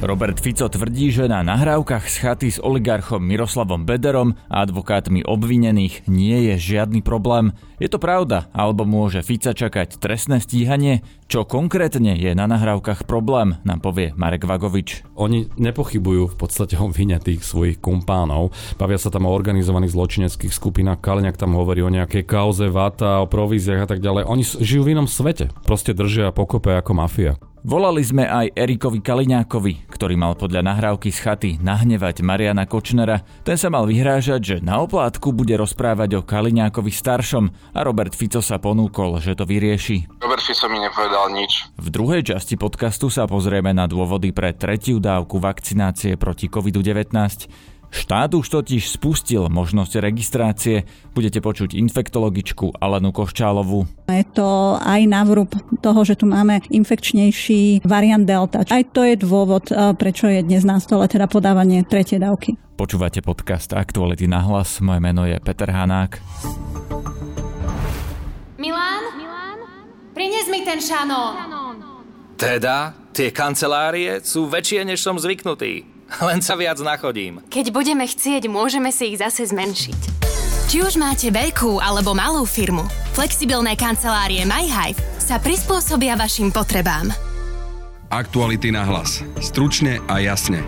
Robert Fico tvrdí, že na nahrávkach z chaty s oligarchom Miroslavom Bederom a advokátmi obvinených nie je žiadny problém. Je to pravda, alebo môže Fica čakať trestné stíhanie? Čo konkrétne je na nahrávkach problém, nám povie Marek Vagovič. Oni nepochybujú v podstate o vine tých svojich kumpánov. Bavia sa tam o organizovaných zločineckých skupinách. Kaliňak tam hovorí o nejakej kauze, vata, o províziách a tak ďalej. Oni žijú v inom svete. Proste držia pokope ako mafia. Volali sme aj Erikovi Kaliňákovi, ktorý mal podľa nahrávky z chaty nahnevať Mariana Kočnera. Ten sa mal vyhrážať, že na oplátku bude rozprávať o Kaliňákovi staršom a Robert Fico sa ponúkol, že to vyrieši. Robert Fico mi nepovedal nič. V druhej časti podcastu sa pozrieme na dôvody pre tretiu dávku vakcinácie proti COVID-19. Štát už totiž spustil možnosť registrácie. Budete počuť infektologičku Alenu Koščálovu. Je to aj návrub toho, že tu máme infekčnejší variant Delta. Aj to je dôvod, eh, prečo je dnes na stole teda podávanie tretej dávky. Počúvate podcast Aktuality na hlas. Moje meno je Peter Hanák. Milán? Milán? Prines mi ten šanón. Teda, tie kancelárie sú väčšie, než som zvyknutý. Len sa viac nachodím. Keď budeme chcieť, môžeme si ich zase zmenšiť. Či už máte veľkú alebo malú firmu, flexibilné kancelárie MyHive sa prispôsobia vašim potrebám. Aktuality na hlas. Stručne a jasne.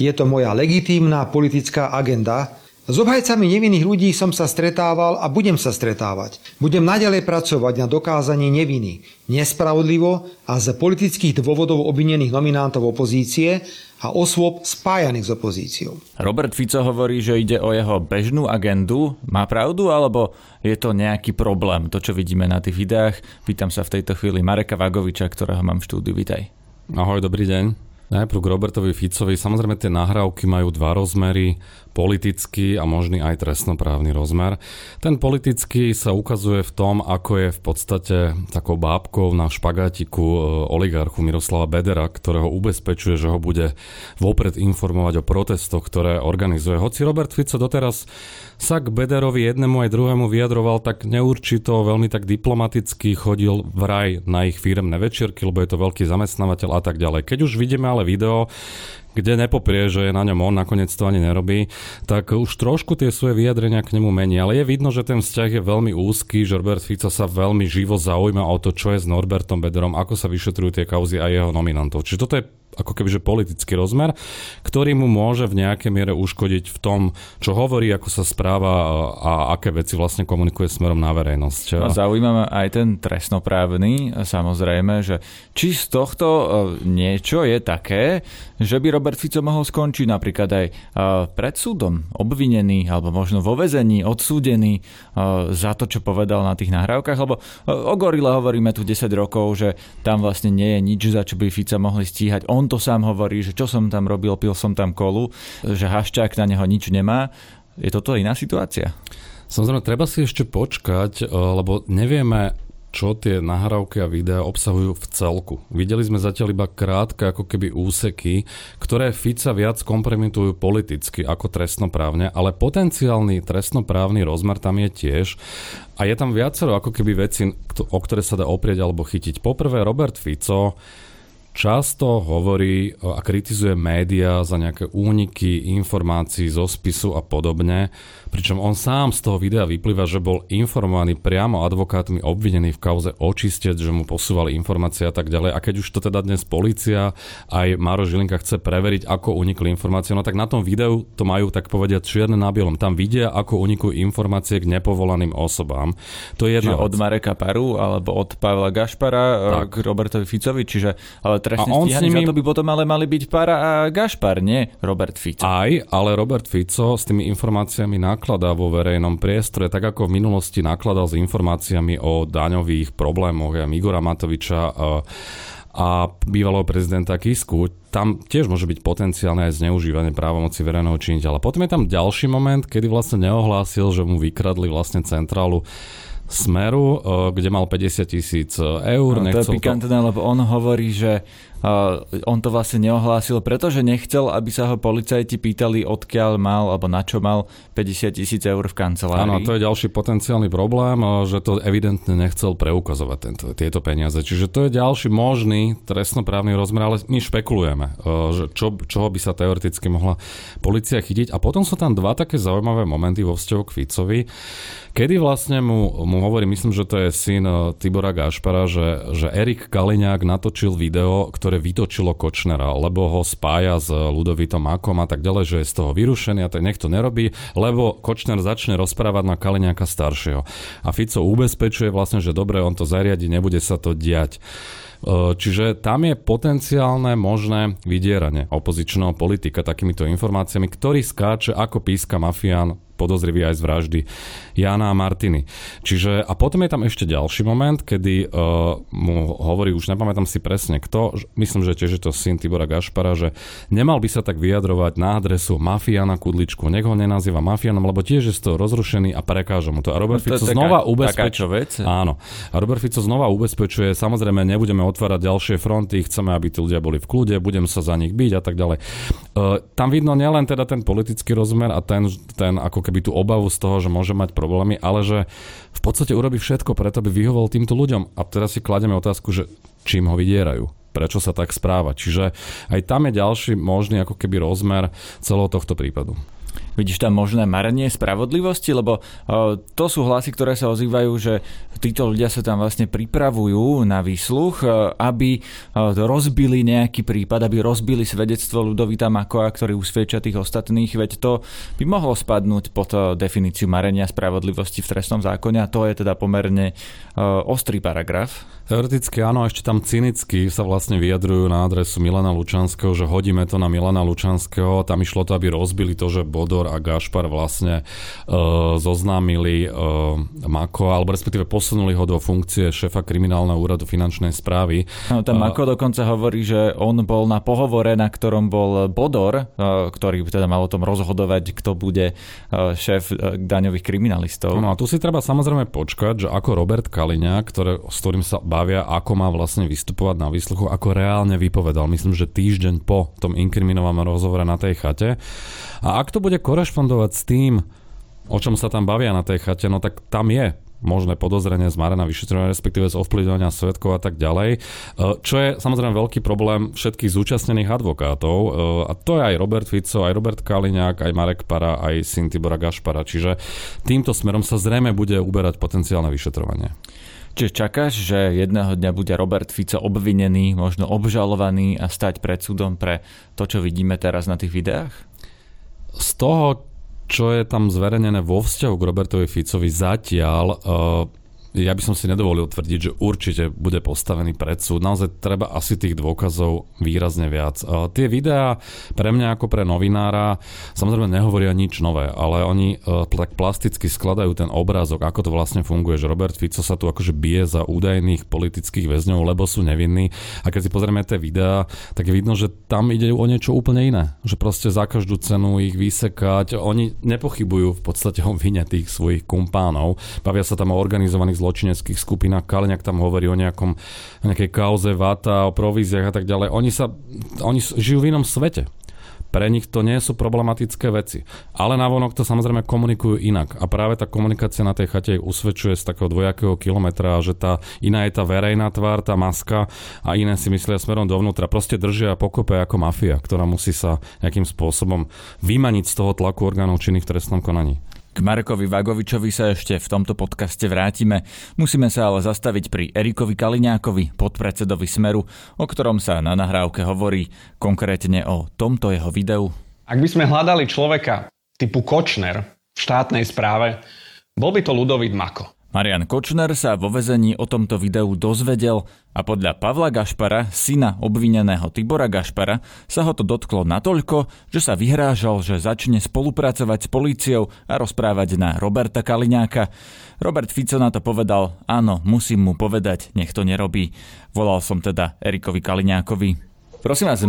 Je to moja legitímna politická agenda, s obhajcami nevinných ľudí som sa stretával a budem sa stretávať. Budem naďalej pracovať na dokázanie neviny, nespravodlivo a z politických dôvodov obvinených nominantov opozície a osôb spájaných s opozíciou. Robert Fico hovorí, že ide o jeho bežnú agendu. Má pravdu, alebo je to nejaký problém, to čo vidíme na tých videách? Pýtam sa v tejto chvíli Mareka Vagoviča, ktorého mám v štúdiu. Vítaj. Ahoj, dobrý deň. Najprv k Robertovi Ficovi. Samozrejme tie nahrávky majú dva rozmery, politický a možný aj trestnoprávny rozmer. Ten politický sa ukazuje v tom, ako je v podstate takou bábkou na špagátiku e, oligarchu Miroslava Bedera, ktorého ubezpečuje, že ho bude vopred informovať o protestoch, ktoré organizuje. Hoci Robert Fico doteraz sa k Bederovi jednému aj druhému vyjadroval tak neurčito, veľmi tak diplomaticky, chodil vraj na ich firemné večierky, lebo je to veľký zamestnávateľ a tak ďalej. Keď už vidíme ale video, kde nepoprie, že je na ňom on, nakoniec to ani nerobí, tak už trošku tie svoje vyjadrenia k nemu mení. Ale je vidno, že ten vzťah je veľmi úzky, že Robert Fico sa veľmi živo zaujíma o to, čo je s Norbertom Bederom, ako sa vyšetrujú tie kauzy a jeho nominantov. Čiže toto je ako kebyže politický rozmer, ktorý mu môže v nejakej miere uškodiť v tom, čo hovorí, ako sa správa a aké veci vlastne komunikuje smerom na verejnosť. No, zaujíma aj ten trestnoprávny, samozrejme, že či z tohto e, niečo je také, že by Robert Fico mohol skončiť napríklad aj e, pred súdom, obvinený alebo možno vo vezení, odsúdený e, za to, čo povedal na tých nahrávkach, lebo o Gorile hovoríme tu 10 rokov, že tam vlastne nie je nič, za čo by Fica mohli stíhať. On on to sám hovorí, že čo som tam robil, pil som tam kolu, že Haščák na neho nič nemá. Je toto iná situácia? Samozrejme, treba si ešte počkať, eh, lebo nevieme, čo tie nahrávky a videá obsahujú v celku. Videli sme zatiaľ iba krátke ako keby úseky, ktoré Fica viac kompromitujú politicky ako trestnoprávne, ale potenciálny trestnoprávny rozmer tam je tiež a je tam viacero ako keby veci, o ktoré sa dá oprieť alebo chytiť. Poprvé Robert Fico často hovorí a kritizuje médiá za nejaké úniky informácií zo spisu a podobne pričom on sám z toho videa vyplýva, že bol informovaný priamo advokátmi obvinený v kauze očistec, že mu posúvali informácie a tak ďalej. A keď už to teda dnes policia aj Maro Žilinka chce preveriť, ako unikli informácie, no tak na tom videu to majú tak povediať čierne na bielom. Tam vidia, ako unikujú informácie k nepovolaným osobám. To je jedna od Mareka Paru alebo od Pavla Gašpara e, tak. k Robertovi Ficovi, čiže ale trestne stíhaní nimi... to by potom ale mali byť Para a Gašpar, nie Robert Fico. Aj, ale Robert Fico s tými informáciami na nakladá vo verejnom priestore, tak ako v minulosti nakladal s informáciami o daňových problémoch ja Igora Matoviča a, a bývalého prezidenta Kisku, tam tiež môže byť potenciálne aj zneužívanie právomoci verejného činiteľa. Potom je tam ďalší moment, kedy vlastne neohlásil, že mu vykradli vlastne centrálu Smeru, kde mal 50 tisíc eur. No, to je pikantné, to... lebo on hovorí, že on to vlastne neohlásil, pretože nechcel, aby sa ho policajti pýtali, odkiaľ mal alebo na čo mal 50 tisíc eur v kancelárii. Áno, to je ďalší potenciálny problém, že to evidentne nechcel preukazovať tento, tieto peniaze. Čiže to je ďalší možný trestnoprávny rozmer, ale my špekulujeme, že čo, čoho by sa teoreticky mohla policia chytiť. A potom sú tam dva také zaujímavé momenty vo vzťahu k Ficovi, kedy vlastne mu, mu hovorí, myslím, že to je syn Tibora Gašpara, že, že Erik Kaliňák natočil video, ktoré vytočilo Kočnera, lebo ho spája s Ludovitom Makom a tak ďalej, že je z toho vyrušený a tak nech to nerobí, lebo Kočner začne rozprávať na Kaliňáka staršieho. A Fico ubezpečuje vlastne, že dobre, on to zariadi, nebude sa to diať. E, čiže tam je potenciálne možné vydieranie opozičného politika takýmito informáciami, ktorý skáče ako píska mafián podozrivý aj z vraždy Jana a Martiny. Čiže, a potom je tam ešte ďalší moment, kedy uh, mu hovorí, už nepamätám si presne kto, myslím, že tiež je to syn Tibora Gašpara, že nemal by sa tak vyjadrovať na adresu mafiana Kudličku. Nech ho nenazýva mafianom, lebo tiež je z toho rozrušený a prekáža mu to. A Robert no, Fico taká, znova ubezpečuje. Áno. A Robert Fico znova ubezpečuje, samozrejme nebudeme otvárať ďalšie fronty, chceme, aby tí ľudia boli v kľude, budem sa za nich byť a tak ďalej. Uh, tam vidno nielen teda ten politický rozmer a ten, ten ako keby tú obavu z toho, že môže mať problémy, ale že v podstate urobí všetko preto, aby vyhoval týmto ľuďom. A teraz si kladieme otázku, že čím ho vydierajú prečo sa tak správa. Čiže aj tam je ďalší možný ako keby rozmer celého tohto prípadu. Vidíš tam možné marenie spravodlivosti? Lebo to sú hlasy, ktoré sa ozývajú, že títo ľudia sa tam vlastne pripravujú na výsluch, aby rozbili nejaký prípad, aby rozbili svedectvo Ludovita Makoa, ktorý usvedčia tých ostatných, veď to by mohlo spadnúť pod definíciu marenia spravodlivosti v trestnom zákone a to je teda pomerne ostrý paragraf. Teoreticky áno, ešte tam cynicky sa vlastne vyjadrujú na adresu Milana Lučanského, že hodíme to na Milana Lučanského. Tam išlo to, aby rozbili to, že Bodor a Gašpar vlastne uh, zoznámili uh, Mako, alebo respektíve posunuli ho do funkcie šéfa kriminálneho úradu finančnej správy. No, ten uh, Mako dokonca hovorí, že on bol na pohovore, na ktorom bol Bodor, uh, ktorý teda mal o tom rozhodovať, kto bude uh, šéf uh, daňových kriminalistov. No a tu si treba samozrejme počkať, že ako Robert Kaliňák, ktoré, s ktorým sa bavia, ako má vlastne vystupovať na výsluchu, ako reálne vypovedal. Myslím, že týždeň po tom inkriminovanom rozhovore na tej chate. A ak to bude korešpondovať s tým, o čom sa tam bavia na tej chate, no tak tam je možné podozrenie z Marena vyšetrovania, respektíve z ovplyvňovania svetkov a tak ďalej. E, čo je samozrejme veľký problém všetkých zúčastnených advokátov. E, a to je aj Robert Fico, aj Robert Kaliňák, aj Marek Para, aj syn Tibora Gašpara. Čiže týmto smerom sa zrejme bude uberať potenciálne vyšetrovanie. Čiže čakáš, že jedného dňa bude Robert Fico obvinený, možno obžalovaný a stať pred súdom pre to, čo vidíme teraz na tých videách? Z toho, čo je tam zverejnené vo vzťahu k Robertovi Ficovi zatiaľ, uh, ja by som si nedovolil tvrdiť, že určite bude postavený pred súd. Naozaj treba asi tých dôkazov výrazne viac. Tie videá pre mňa ako pre novinára samozrejme nehovoria nič nové, ale oni uh, tak plasticky skladajú ten obrázok, ako to vlastne funguje, že Robert Fico sa tu akože bije za údajných politických väzňov, lebo sú nevinní. A keď si pozrieme tie videá, tak je vidno, že tam ide o niečo úplne iné. Že proste za každú cenu ich vysekať. Oni nepochybujú v podstate o vine tých svojich kumpánov. Bavia sa tam o organizovaných zločineckých skupinách. Kaleňak tam hovorí o nejakom, o nejakej kauze vata, o províziách a tak ďalej. Oni, sa, oni žijú v inom svete. Pre nich to nie sú problematické veci. Ale navonok to samozrejme komunikujú inak. A práve tá komunikácia na tej chate ich usvedčuje z takého dvojakého kilometra, že tá iná je tá verejná tvár, tá maska a iné si myslia smerom dovnútra. Proste držia pokope ako mafia, ktorá musí sa nejakým spôsobom vymaniť z toho tlaku orgánov činných v trestnom konaní. K Marekovi Vagovičovi sa ešte v tomto podcaste vrátime. Musíme sa ale zastaviť pri Erikovi Kaliňákovi, podpredsedovi Smeru, o ktorom sa na nahrávke hovorí, konkrétne o tomto jeho videu. Ak by sme hľadali človeka typu Kočner v štátnej správe, bol by to Ludovít Mako. Marian Kočner sa vo vezení o tomto videu dozvedel a podľa Pavla Gašpara, syna obvineného Tibora Gašpara, sa ho to dotklo natoľko, že sa vyhrážal, že začne spolupracovať s políciou a rozprávať na Roberta Kaliňáka. Robert Fico na to povedal, áno, musím mu povedať, nech to nerobí. Volal som teda Erikovi Kaliňákovi. Prosím vás,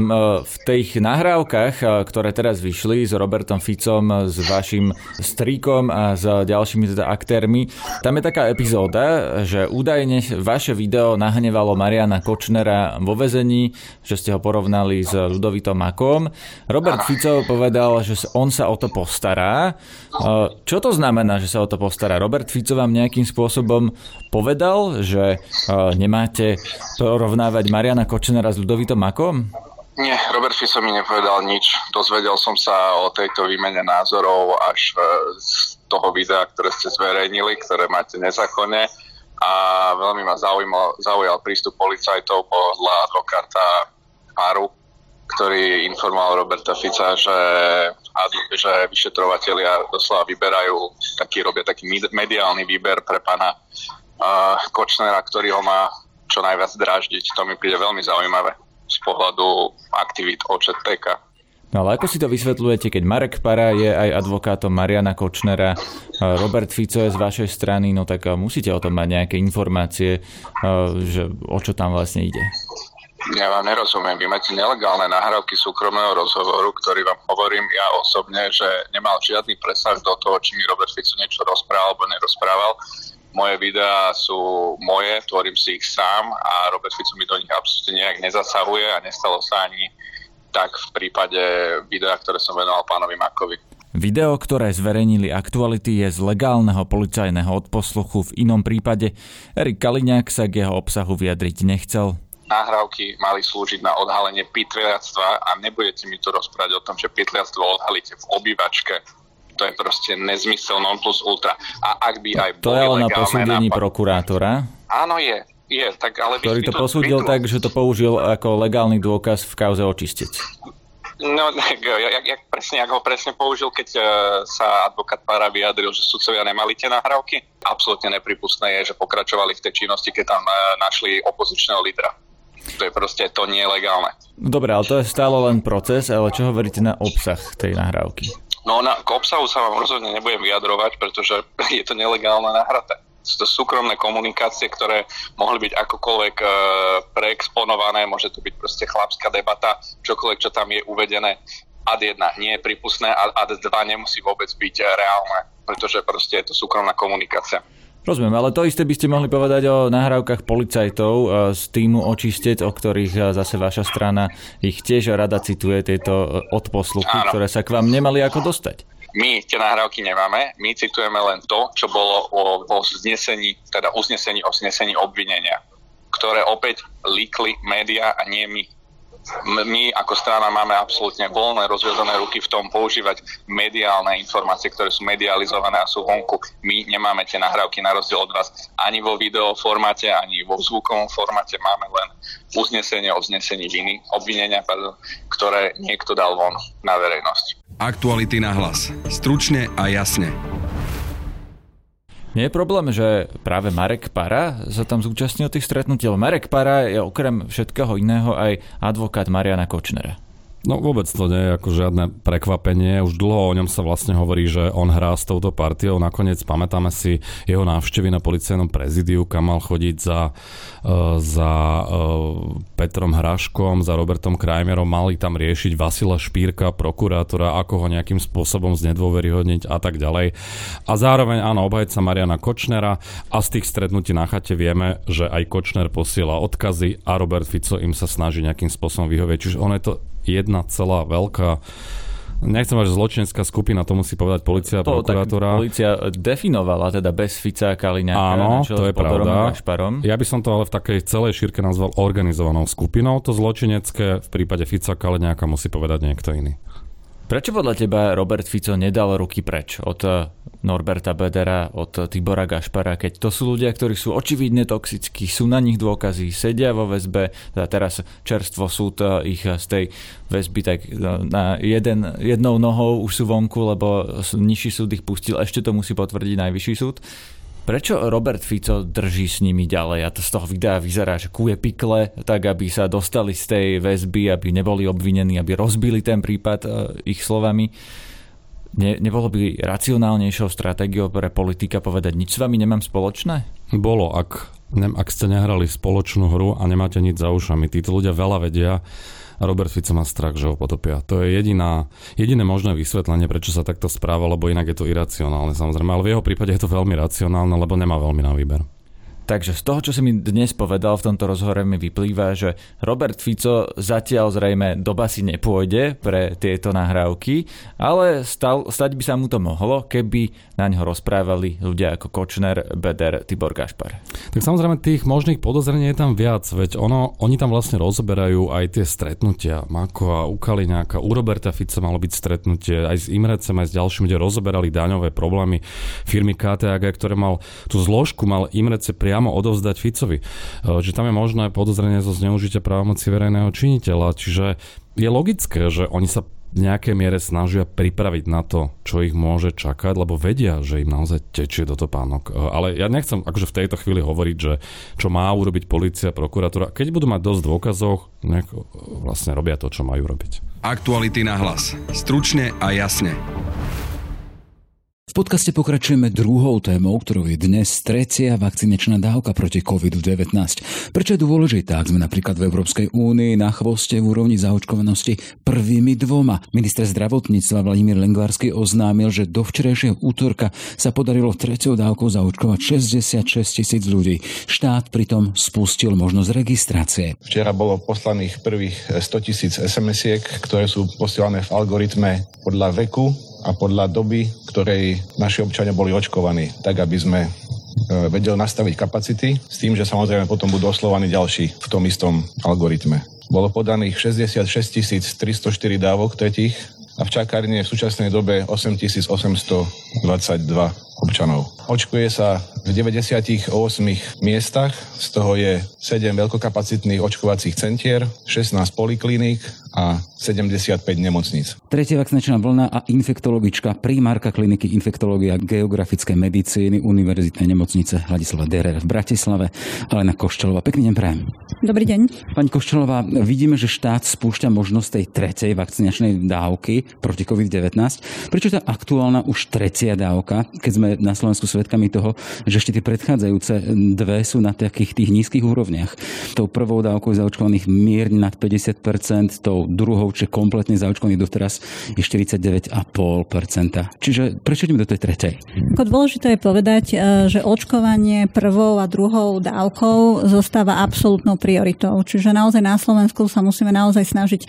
v tých nahrávkach, ktoré teraz vyšli s Robertom Ficom, s vašim stríkom a s ďalšími teda aktérmi, tam je taká epizóda, že údajne vaše video nahnevalo Mariana Kočnera vo vezení, že ste ho porovnali s Ludovitom Makom. Robert Fico povedal, že on sa o to postará. Čo to znamená, že sa o to postará? Robert Fico vám nejakým spôsobom povedal, že nemáte porovnávať Mariana Kočnera s Ludovitom Makom? Nie, Robert Fico mi nepovedal nič. Dozvedel som sa o tejto výmene názorov až e, z toho videa, ktoré ste zverejnili, ktoré máte nezákonne a veľmi ma zaujímal, zaujal prístup policajtov podľa advokáta Paru, ktorý informoval Roberta Fica, že, že vyšetrovateľia doslova vyberajú, taký, robia taký mediálny výber pre pána uh, Kočnera, ktorý ho má čo najviac dráždiť. To mi príde veľmi zaujímavé z pohľadu aktivít OČTK. No ale ako si to vysvetľujete, keď Marek Para je aj advokátom Mariana Kočnera, Robert Fico je z vašej strany, no tak musíte o tom mať nejaké informácie, že o čo tam vlastne ide. Ja vám nerozumiem. Vy máte nelegálne nahrávky súkromného rozhovoru, ktorý vám hovorím ja osobne, že nemal žiadny presah do toho, či mi Robert Fico niečo rozprával alebo nerozprával moje videá sú moje, tvorím si ich sám a Robert Fico mi do nich absolútne nejak nezasahuje a nestalo sa ani tak v prípade videa, ktoré som venoval pánovi Makovi. Video, ktoré zverejnili aktuality, je z legálneho policajného odposluchu. V inom prípade Erik Kaliňák sa k jeho obsahu vyjadriť nechcel. Nahrávky mali slúžiť na odhalenie pytliactva a nebudete mi tu rozprávať o tom, že pytliactvo odhalíte v obývačke to je proste nezmysel non plus ultra. A ak by aj To je ale na posúdení nápad... prokurátora? Áno, je. Je, tak ale ktorý to posúdil tak, že to použil ako legálny dôkaz v kauze očistec. No, jak, jak, presne, jak ho presne použil, keď uh, sa advokát Pára vyjadril, že sudcovia nemali tie nahrávky. Absolútne nepripustné je, že pokračovali v tej činnosti, keď tam uh, našli opozičného lídra. To je proste, to nie je legálne. Dobre, ale to je stále len proces, ale čo hovoríte na obsah tej nahrávky? No na, k obsahu sa vám rozhodne nebudem vyjadrovať, pretože je to nelegálne nahraté. Sú to súkromné komunikácie, ktoré mohli byť akokoľvek e, preexponované, môže to byť proste chlapská debata, čokoľvek, čo tam je uvedené. Ad 1 nie je prípustné a ad 2 nemusí vôbec byť reálne, pretože proste je to súkromná komunikácia. Rozumiem, ale to isté by ste mohli povedať o nahrávkach policajtov e, z týmu Očistec, o ktorých e, zase vaša strana ich tiež rada cituje, tieto e, odposluchy, ktoré sa k vám nemali ako dostať. My tie nahrávky nemáme, my citujeme len to, čo bolo o, o znesení, teda uznesení o znesení obvinenia, ktoré opäť líkli média a nie my my ako strana máme absolútne voľné, rozviazané ruky v tom používať mediálne informácie, ktoré sú medializované a sú vonku. My nemáme tie nahrávky na rozdiel od vás ani vo video formáte, ani vo zvukovom formáte. Máme len uznesenie o znesení viny, obvinenia, ktoré niekto dal von na verejnosť. Aktuality na hlas. Stručne a jasne. Nie je problém, že práve Marek Para sa tam zúčastnil tých stretnutí, Marek Para je okrem všetkého iného aj advokát Mariana Kočnera. No vôbec to nie je ako žiadne prekvapenie. Už dlho o ňom sa vlastne hovorí, že on hrá s touto partiou. Nakoniec pamätáme si jeho návštevy na policajnom prezidiu, kam mal chodiť za, uh, za uh, Petrom Hraškom, za Robertom Krajmerom. Mali tam riešiť Vasila Špírka, prokurátora, ako ho nejakým spôsobom znedôveryhodniť a tak ďalej. A zároveň áno, obhajca Mariana Kočnera a z tých stretnutí na chate vieme, že aj Kočner posiela odkazy a Robert Fico im sa snaží nejakým spôsobom vyhovieť. Čiže on je to jedna celá veľká Nechcem mať, že zločinecká skupina, to musí povedať policia a prokurátora. Policia definovala teda bez Fica a Kaliňáka. Áno, to je pravda. Ja by som to ale v takej celej šírke nazval organizovanou skupinou. To zločinecké v prípade Fica a Kaliňáka musí povedať niekto iný. Prečo podľa teba Robert Fico nedal ruky preč od eh, Norberta Bedera, od Tibora Gašpara, keď to sú ľudia, ktorí sú očividne toxickí, sú na nich dôkazy, sedia vo väzbe, teda teraz čerstvo súd eh, ich z tej väzby tak eh, na jeden, jednou nohou už sú vonku, lebo nižší súd ich pustil, ešte to musí potvrdiť najvyšší súd. Prečo Robert Fico drží s nimi ďalej? A to z toho videa vyzerá, že kuje pikle, tak aby sa dostali z tej väzby, aby neboli obvinení, aby rozbili ten prípad e, ich slovami. Ne, nebolo by racionálnejšou stratégiou pre politika povedať, nič s vami nemám spoločné? Bolo, ak Neviem, ak ste nehrali spoločnú hru a nemáte nič za ušami, títo ľudia veľa vedia Robert Fico má strach, že ho potopia. To je jediná, jediné možné vysvetlenie, prečo sa takto správa, lebo inak je to iracionálne samozrejme. Ale v jeho prípade je to veľmi racionálne, lebo nemá veľmi na výber. Takže z toho, čo si mi dnes povedal v tomto rozhovore, mi vyplýva, že Robert Fico zatiaľ zrejme do basy nepôjde pre tieto nahrávky, ale stal, stať by sa mu to mohlo, keby na ňo rozprávali ľudia ako Kočner, Beder, Tibor Gašpar. Tak samozrejme tých možných podozrení je tam viac, veď ono, oni tam vlastne rozoberajú aj tie stretnutia. Mako a u Kaliňáka, u Roberta Fica malo byť stretnutie aj s Imrecem, aj s ďalšími, kde rozoberali daňové problémy firmy KTAG, ktoré mal tú zložku, mal Imrece priamo priamo odovzdať Ficovi. E, že tam je možné podozrenie zo zneužitia právomoci verejného činiteľa. Čiže je logické, že oni sa v nejakej miere snažia pripraviť na to, čo ich môže čakať, lebo vedia, že im naozaj tečie do topánok. E, ale ja nechcem akože v tejto chvíli hovoriť, že čo má urobiť policia, prokuratúra. Keď budú mať dosť dôkazov, nech vlastne robia to, čo majú robiť. Aktuality na hlas. Stručne a jasne. V podcaste pokračujeme druhou témou, ktorou je dnes trecia vakcinačná dávka proti COVID-19. Prečo je dôležitá, ak sme napríklad v Európskej únii na chvoste v úrovni zaočkovanosti prvými dvoma? Minister zdravotníctva Vladimír Lengvársky oznámil, že do včerajšieho útorka sa podarilo tretiou dávkou zaočkovať 66 tisíc ľudí. Štát pritom spustil možnosť registrácie. Včera bolo poslaných prvých 100 tisíc SMS-iek, ktoré sú posielané v algoritme podľa veku a podľa doby, ktorej naši občania boli očkovaní, tak aby sme e, vedel nastaviť kapacity s tým, že samozrejme potom budú oslovaní ďalší v tom istom algoritme. Bolo podaných 66 304 dávok tretích a v čakárni je v súčasnej dobe 8822 občanov. Očkuje sa v 98 miestach, z toho je 7 veľkokapacitných očkovacích centier, 16 polikliník a 75 nemocníc. Tretia vakcinačná vlna a infektologička, primárka kliniky infektológia geografickej medicíny Univerzitnej nemocnice Hladislava Derer v Bratislave, Alena Koščelová. Pekný deň prajem. Dobrý deň. Pani Koščelová, vidíme, že štát spúšťa možnosť tej tretej vakcinačnej dávky proti COVID-19. Prečo tá aktuálna už tretia dávka, keď sme na Slovensku svedkami toho, že ešte tie predchádzajúce dve sú na takých tých nízkych úrovniach. Tou prvou dávkou je zaočkovaných mierne nad 50%, tou druhou čo je kompletne zaočkovaný doteraz, je 49,5%. Čiže prečo ideme do tej tretej? Ako dôležité je povedať, e, že očkovanie prvou a druhou dávkou zostáva absolútnou prioritou. Čiže naozaj na Slovensku sa musíme naozaj snažiť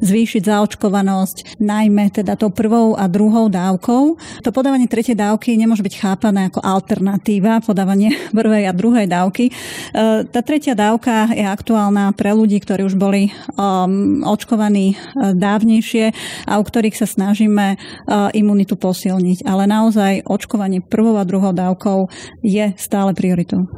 zvýšiť zaočkovanosť, najmä teda tou prvou a druhou dávkou. To podávanie tretej dávky nemôže byť chápané ako alternatíva podávanie prvej a druhej dávky. E, tá tretia dávka je aktuálna pre ľudí, ktorí už boli um, očkovaní dávnejšie a u ktorých sa snažíme imunitu posilniť. Ale naozaj očkovanie prvou a druhou dávkou je stále prioritou.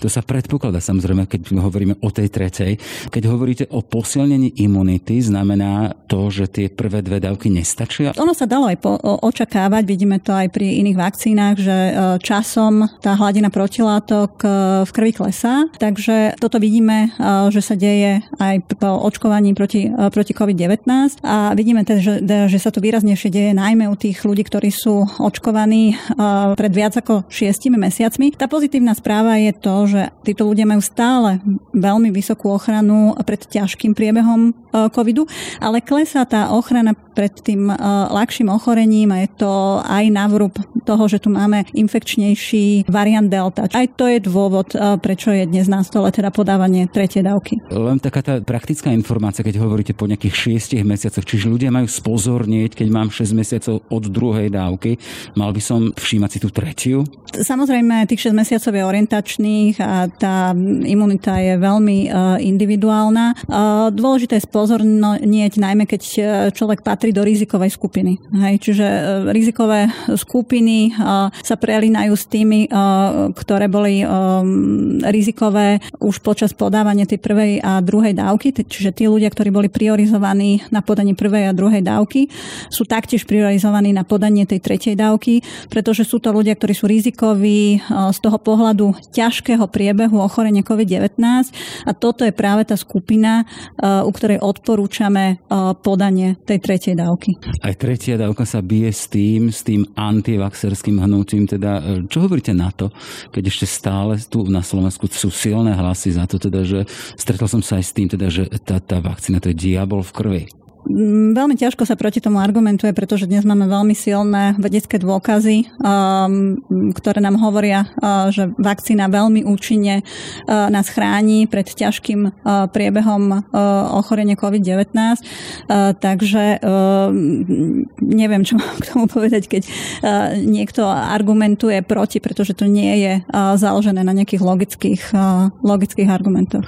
To sa predpokladá samozrejme, keď hovoríme o tej tretej. Keď hovoríte o posilnení imunity, znamená to, že tie prvé dve dávky nestačia? Ono sa dalo aj po, očakávať, vidíme to aj pri iných vakcínach, že e, časom tá hladina protilátok v krvi klesá. Takže toto vidíme, že sa deje aj po očkovaní proti, proti COVID-19 a vidíme teda, že, že sa to výraznejšie deje najmä u tých ľudí, ktorí sú očkovaní pred viac ako šiestimi mesiacmi. Tá pozitívna správa je to, že títo ľudia majú stále veľmi vysokú ochranu pred ťažkým priebehom covidu, ale klesá tá ochrana pred tým ľahším ochorením a je to aj návrub toho, že tu máme infekčnejší variant Delta. Aj to je dôvod, prečo je dnes na stole teda podávanie tretej dávky. Len taká tá praktická informácia, keď hovoríte po nejakých šiestich mesiacoch, čiže ľudia majú spozornieť, keď mám 6 mesiacov od druhej dávky, mal by som všímať si tú tretiu? Samozrejme, tých 6 mesiacov je orientačných a tá imunita je veľmi individuálna. Dôležité je spozornieť, najmä keď človek patrí do rizikovej skupiny. Hej, čiže rizikové skupiny sa prelínajú s tými, ktoré boli rizikové už počas podávania tej prvej a druhej dávky, čiže tí ľudia, ktorí boli priorizovaní na podanie prvej a druhej dávky, sú taktiež priorizovaní na podanie tej tretej dávky, pretože sú to ľudia, ktorí sú rizikoví z toho pohľadu ťažkého priebehu ochorenia COVID-19 a toto je práve tá skupina, u ktorej odporúčame podanie tej tretej tretej dávky. Aj tretia dávka sa bije s tým, s tým antivaxerským hnutím. Teda, e, čo hovoríte na to, keď ešte stále tu na Slovensku sú silné hlasy za to, teda, že stretol som sa aj s tým, teda, že tá, tá vakcína to je diabol v krvi. Mm, veľmi ťažko sa proti tomu argumentuje, pretože dnes máme veľmi silné vedecké dôkazy, um, ktoré nám hovoria, uh, že vakcína veľmi účinne uh, nás chráni pred ťažkým uh, priebehom ochorenia COVID-19. Takže neviem, čo mám k tomu povedať, keď niekto argumentuje proti, pretože to nie je založené na nejakých logických, logických argumentoch.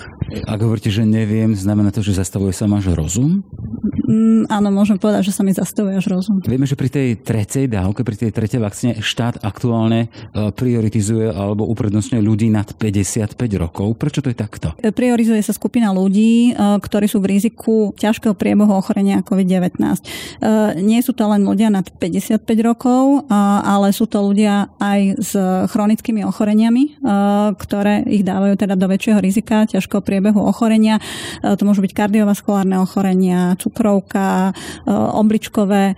Ak hovoríte, že neviem, znamená to, že zastavuje sa máš rozum? Mm, áno, môžem povedať, že sa mi zastavuje až rozum. Vieme, že pri tej tretej dávke, pri tej tretej vakcíne štát aktuálne e, prioritizuje alebo uprednostňuje ľudí nad 55 rokov. Prečo to je takto? E, priorizuje sa skupina ľudí, e, ktorí sú v riziku ťažkého priebehu ochorenia COVID-19. Nie sú to len ľudia nad 55 rokov, ale sú to ľudia aj s chronickými ochoreniami, ktoré ich dávajú teda do väčšieho rizika ťažkého priebehu ochorenia. To môžu byť kardiovaskulárne ochorenia, cukrovka, e, obličkové e,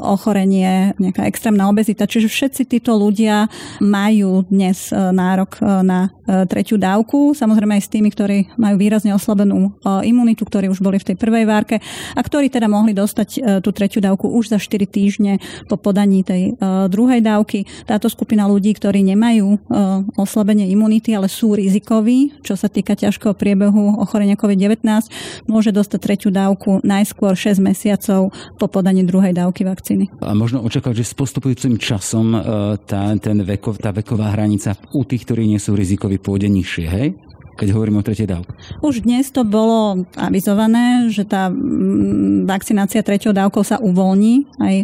ochorenie, nejaká extrémna obezita. Čiže všetci títo ľudia majú dnes nárok na tretiu dávku. Samozrejme aj s tými, ktorí majú výrazne oslabenú imunitu, ktorí už boli v tej prvej várke a ktorí teda mohli dostať tú tretiu dávku už za 4 týždne po podaní tej druhej dávky. Táto skupina ľudí, ktorí nemajú oslabenie imunity, ale sú rizikoví, čo sa týka ťažkého priebehu ochorenia COVID-19 môže dostať tretiu dávku najskôr 6 mesiacov po podaní druhej dávky vakcíny. A možno očakávať, že s postupujúcim časom e, tá, ten veko, tá veková hranica u tých, ktorí nie sú rizikoví, pôjde nižšie, hej? Keď hovoríme o tretej dávke? Už dnes to bolo avizované, že tá vakcinácia treťou dávkou sa uvoľní aj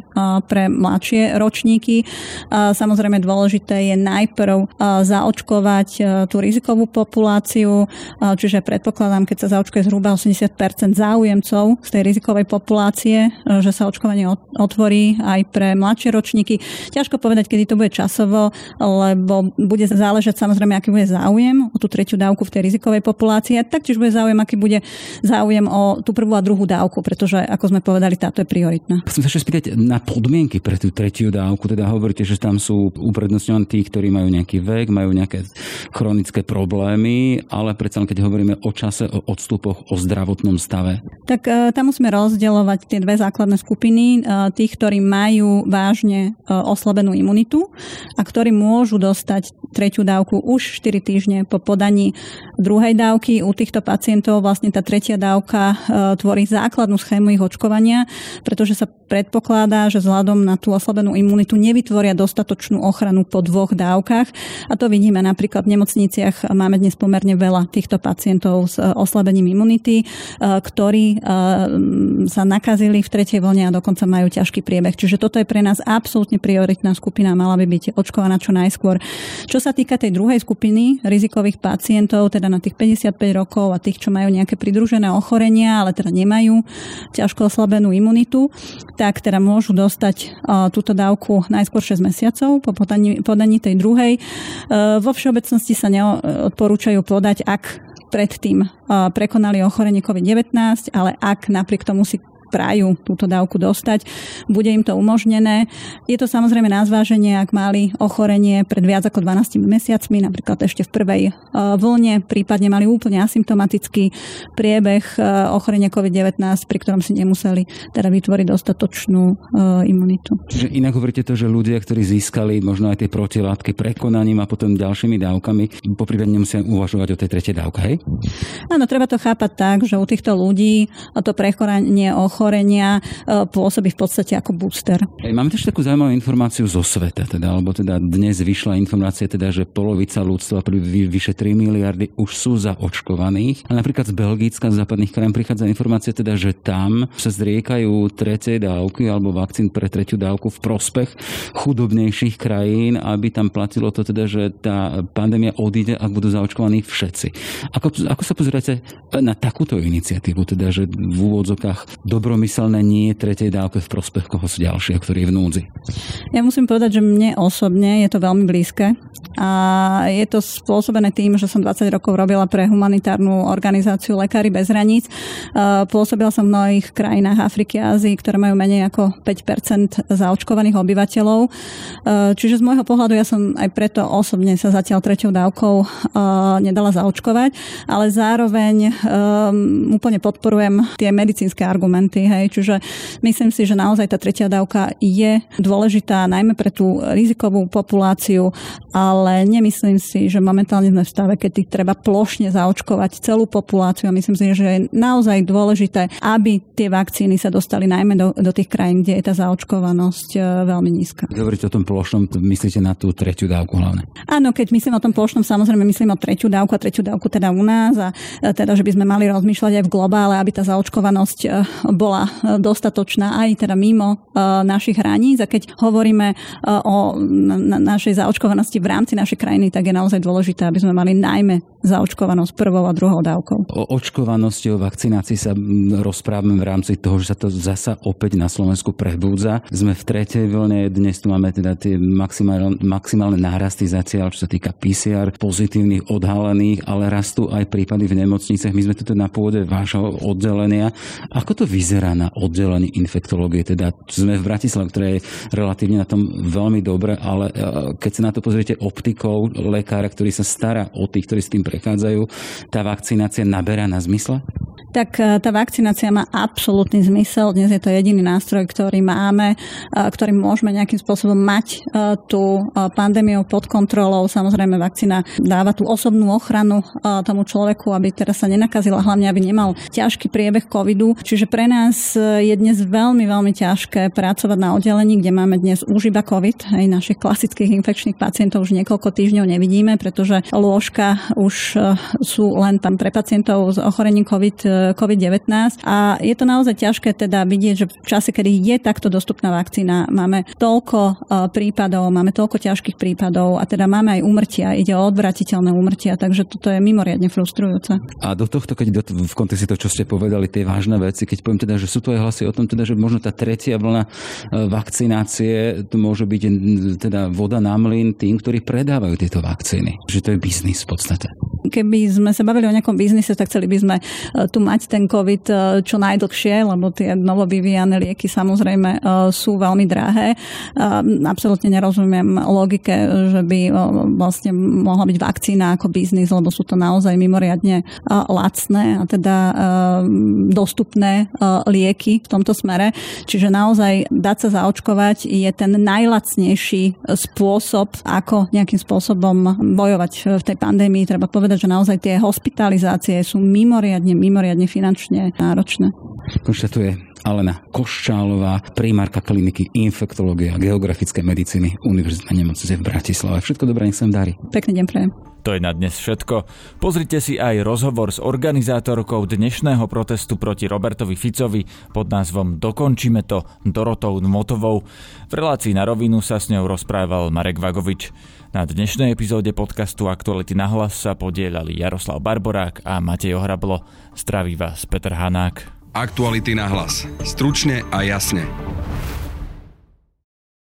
pre mladšie ročníky. Samozrejme dôležité je najprv zaočkovať tú rizikovú populáciu, čiže predpokladám, keď sa zaočkuje zhruba 80% záujemcov z tej rizikovej populácie, že sa očkovanie otvorí aj pre mladšie ročníky. Ťažko povedať, kedy to bude časovo, lebo bude záležať samozrejme, aký bude záujem o tú tretiu dávku v tej tej rizikovej populácie. Taktiež bude záujem, aký bude záujem o tú prvú a druhú dávku, pretože, ako sme povedali, táto je prioritná. Chcem sa ešte spýtať na podmienky pre tú tretiu dávku. Teda hovoríte, že tam sú uprednostňovaní tí, ktorí majú nejaký vek, majú nejaké chronické problémy, ale predsa keď hovoríme o čase, o odstupoch, o zdravotnom stave. Tak e, tam musíme rozdielovať tie dve základné skupiny. E, tých, ktorí majú vážne e, oslabenú imunitu a ktorí môžu dostať tretiu dávku už 4 týždne po podaní druhej dávky. U týchto pacientov vlastne tá tretia dávka e, tvorí základnú schému ich očkovania, pretože sa predpokladá, že vzhľadom na tú oslabenú imunitu nevytvoria dostatočnú ochranu po dvoch dávkach. A to vidíme napríklad v nemocniciach. Máme dnes pomerne veľa týchto pacientov s e, oslabením imunity, e, ktorí sa nakazili v tretej vlne a dokonca majú ťažký priebeh. Čiže toto je pre nás absolútne prioritná skupina, mala by byť očkovaná čo najskôr. Čo sa týka tej druhej skupiny rizikových pacientov, teda na tých 55 rokov a tých, čo majú nejaké pridružené ochorenia, ale teda nemajú ťažko oslabenú imunitu, tak teda môžu dostať túto dávku najskôr 6 mesiacov po podaní, podaní tej druhej. E, vo všeobecnosti sa neodporúčajú podať, ak predtým prekonali ochorenie COVID-19, ale ak napriek tomu si prajú túto dávku dostať, bude im to umožnené. Je to samozrejme na zváženie, ak mali ochorenie pred viac ako 12 mesiacmi, napríklad ešte v prvej e, vlne, prípadne mali úplne asymptomatický priebeh e, ochorenia COVID-19, pri ktorom si nemuseli teda vytvoriť dostatočnú e, imunitu. Čiže inak hovoríte to, že ľudia, ktorí získali možno aj tie protilátky prekonaním a potom ďalšími dávkami, poprípadne nemusia uvažovať o tej tretej dávke, hej? Áno, treba to chápať tak, že u týchto ľudí to prechorenie ochorenia ochorenia e, pôsobí v podstate ako booster. Máme tiež takú zaujímavú informáciu zo sveta, teda, alebo teda dnes vyšla informácia, teda, že polovica ľudstva, pri vyše 3 miliardy, už sú zaočkovaných. A napríklad z Belgicka, z západných krajín prichádza informácia, teda, že tam sa zriekajú trecej dávky alebo vakcín pre tretiu dávku v prospech chudobnejších krajín, aby tam platilo to teda, že tá pandémia odíde, ak budú zaočkovaní všetci. Ako, ako sa pozeráte na takúto iniciatívu, teda, že v úvodzokách dobro nezmyselné nie tretej dávke v prospech koho ďalšieho, ktorý je v núdzi? Ja musím povedať, že mne osobne je to veľmi blízke a je to spôsobené tým, že som 20 rokov robila pre humanitárnu organizáciu Lekári bez hraníc. Pôsobila som v mnohých krajinách Afriky a Ázii, ktoré majú menej ako 5 zaočkovaných obyvateľov. Čiže z môjho pohľadu ja som aj preto osobne sa zatiaľ treťou dávkou nedala zaočkovať, ale zároveň úplne podporujem tie medicínske argumenty. Hej. Čiže myslím si, že naozaj tá tretia dávka je dôležitá najmä pre tú rizikovú populáciu, ale nemyslím si, že momentálne sme v stave, keď treba plošne zaočkovať celú populáciu a myslím si, že je naozaj dôležité, aby tie vakcíny sa dostali najmä do, do tých krajín, kde je tá zaočkovanosť e, veľmi nízka. Hovoríte o tom plošnom, myslíte na tú tretiu dávku hlavne? Áno, keď myslím o tom plošnom, samozrejme myslím o tretiu dávku a tretiu dávku teda u nás a e, teda, že by sme mali rozmýšľať aj v globále, aby tá zaočkovanosť e, bola dostatočná aj teda mimo našich hraníc. A keď hovoríme o našej zaočkovanosti v rámci našej krajiny, tak je naozaj dôležité, aby sme mali najmä zaočkovanosť prvou a druhou dávkou. O očkovanosti, o vakcinácii sa rozprávame v rámci toho, že sa to zasa opäť na Slovensku prebúdza. Sme v tretej vlne, dnes tu máme teda tie maximálne, maximálne nárasty zatiaľ, čo sa týka PCR pozitívnych odhalených, ale rastú aj prípady v nemocniciach. My sme tu teda na pôde vášho oddelenia. Ako to vyzerá na oddelení infektológie? Teda sme v Bratislave, ktoré je relatívne na tom veľmi dobre, ale e, keď sa na to pozriete optikou lekára, ktorý sa stará o tých, ktorí s tým prechádzajú, tá vakcinácia naberá na zmysle? Tak e, tá vakcinácia má absolútny zmysel. Dnes je to jediný nástroj, ktorý máme, e, ktorým môžeme nejakým spôsobom mať e, tú pandémiu pod kontrolou. Samozrejme, vakcína dáva tú osobnú ochranu tomu človeku, aby teraz sa nenakazila, hlavne aby nemal ťažký priebeh covidu. Čiže pre nás je dnes veľmi, veľmi ťažké pracovať na oddelení, kde máme dnes už iba covid. Aj našich klasických infekčných pacientov už niekoľko týždňov nevidíme, pretože lôžka už sú len tam pre pacientov s ochorením covid COVID-19 a je to naozaj ťažké teda vidieť, že v čase, kedy je takto dostupná vakcína, máme toľko e, prípadov, máme toľko ťažkých prípadov a teda máme aj úmrtia, ide o odvratiteľné úmrtia, takže toto je mimoriadne frustrujúce. A do tohto, keď do, v kontexte toho, čo ste povedali, tie vážne veci, keď poviem teda, že sú tu aj hlasy o tom, teda, že možno tá tretia vlna e, vakcinácie, to môže byť teda voda na mlyn tým, ktorí predávajú tieto vakcíny. Že to je biznis v podstate. Keby sme sa bavili o nejakom biznise, tak chceli by sme e, tu mať ten COVID e, čo najdlhšie, lebo tie novovyvíjane lieky samozrejme e, sú veľmi drahé. E, absolútne nerozumiem logike, že by vlastne mohla byť vakcína ako biznis, lebo sú to naozaj mimoriadne lacné a teda dostupné lieky v tomto smere. Čiže naozaj dať sa zaočkovať je ten najlacnejší spôsob, ako nejakým spôsobom bojovať v tej pandémii. Treba povedať, že naozaj tie hospitalizácie sú mimoriadne, mimoriadne finančne náročné. Konštatuje Alena Koščálová, primárka kliniky infektológie a geografické medicíny Univerzitnej nemocnice v Bratislave. Všetko dobré, nech sa vám darí. Pekný deň prejem. To je na dnes všetko. Pozrite si aj rozhovor s organizátorkou dnešného protestu proti Robertovi Ficovi pod názvom Dokončíme to Dorotou Motovou. V relácii na rovinu sa s ňou rozprával Marek Vagovič. Na dnešnej epizóde podcastu Aktuality na hlas sa podielali Jaroslav Barborák a Matej Ohrablo. Zdraví vás Peter Hanák. Aktuality na hlas. Stručne a jasne.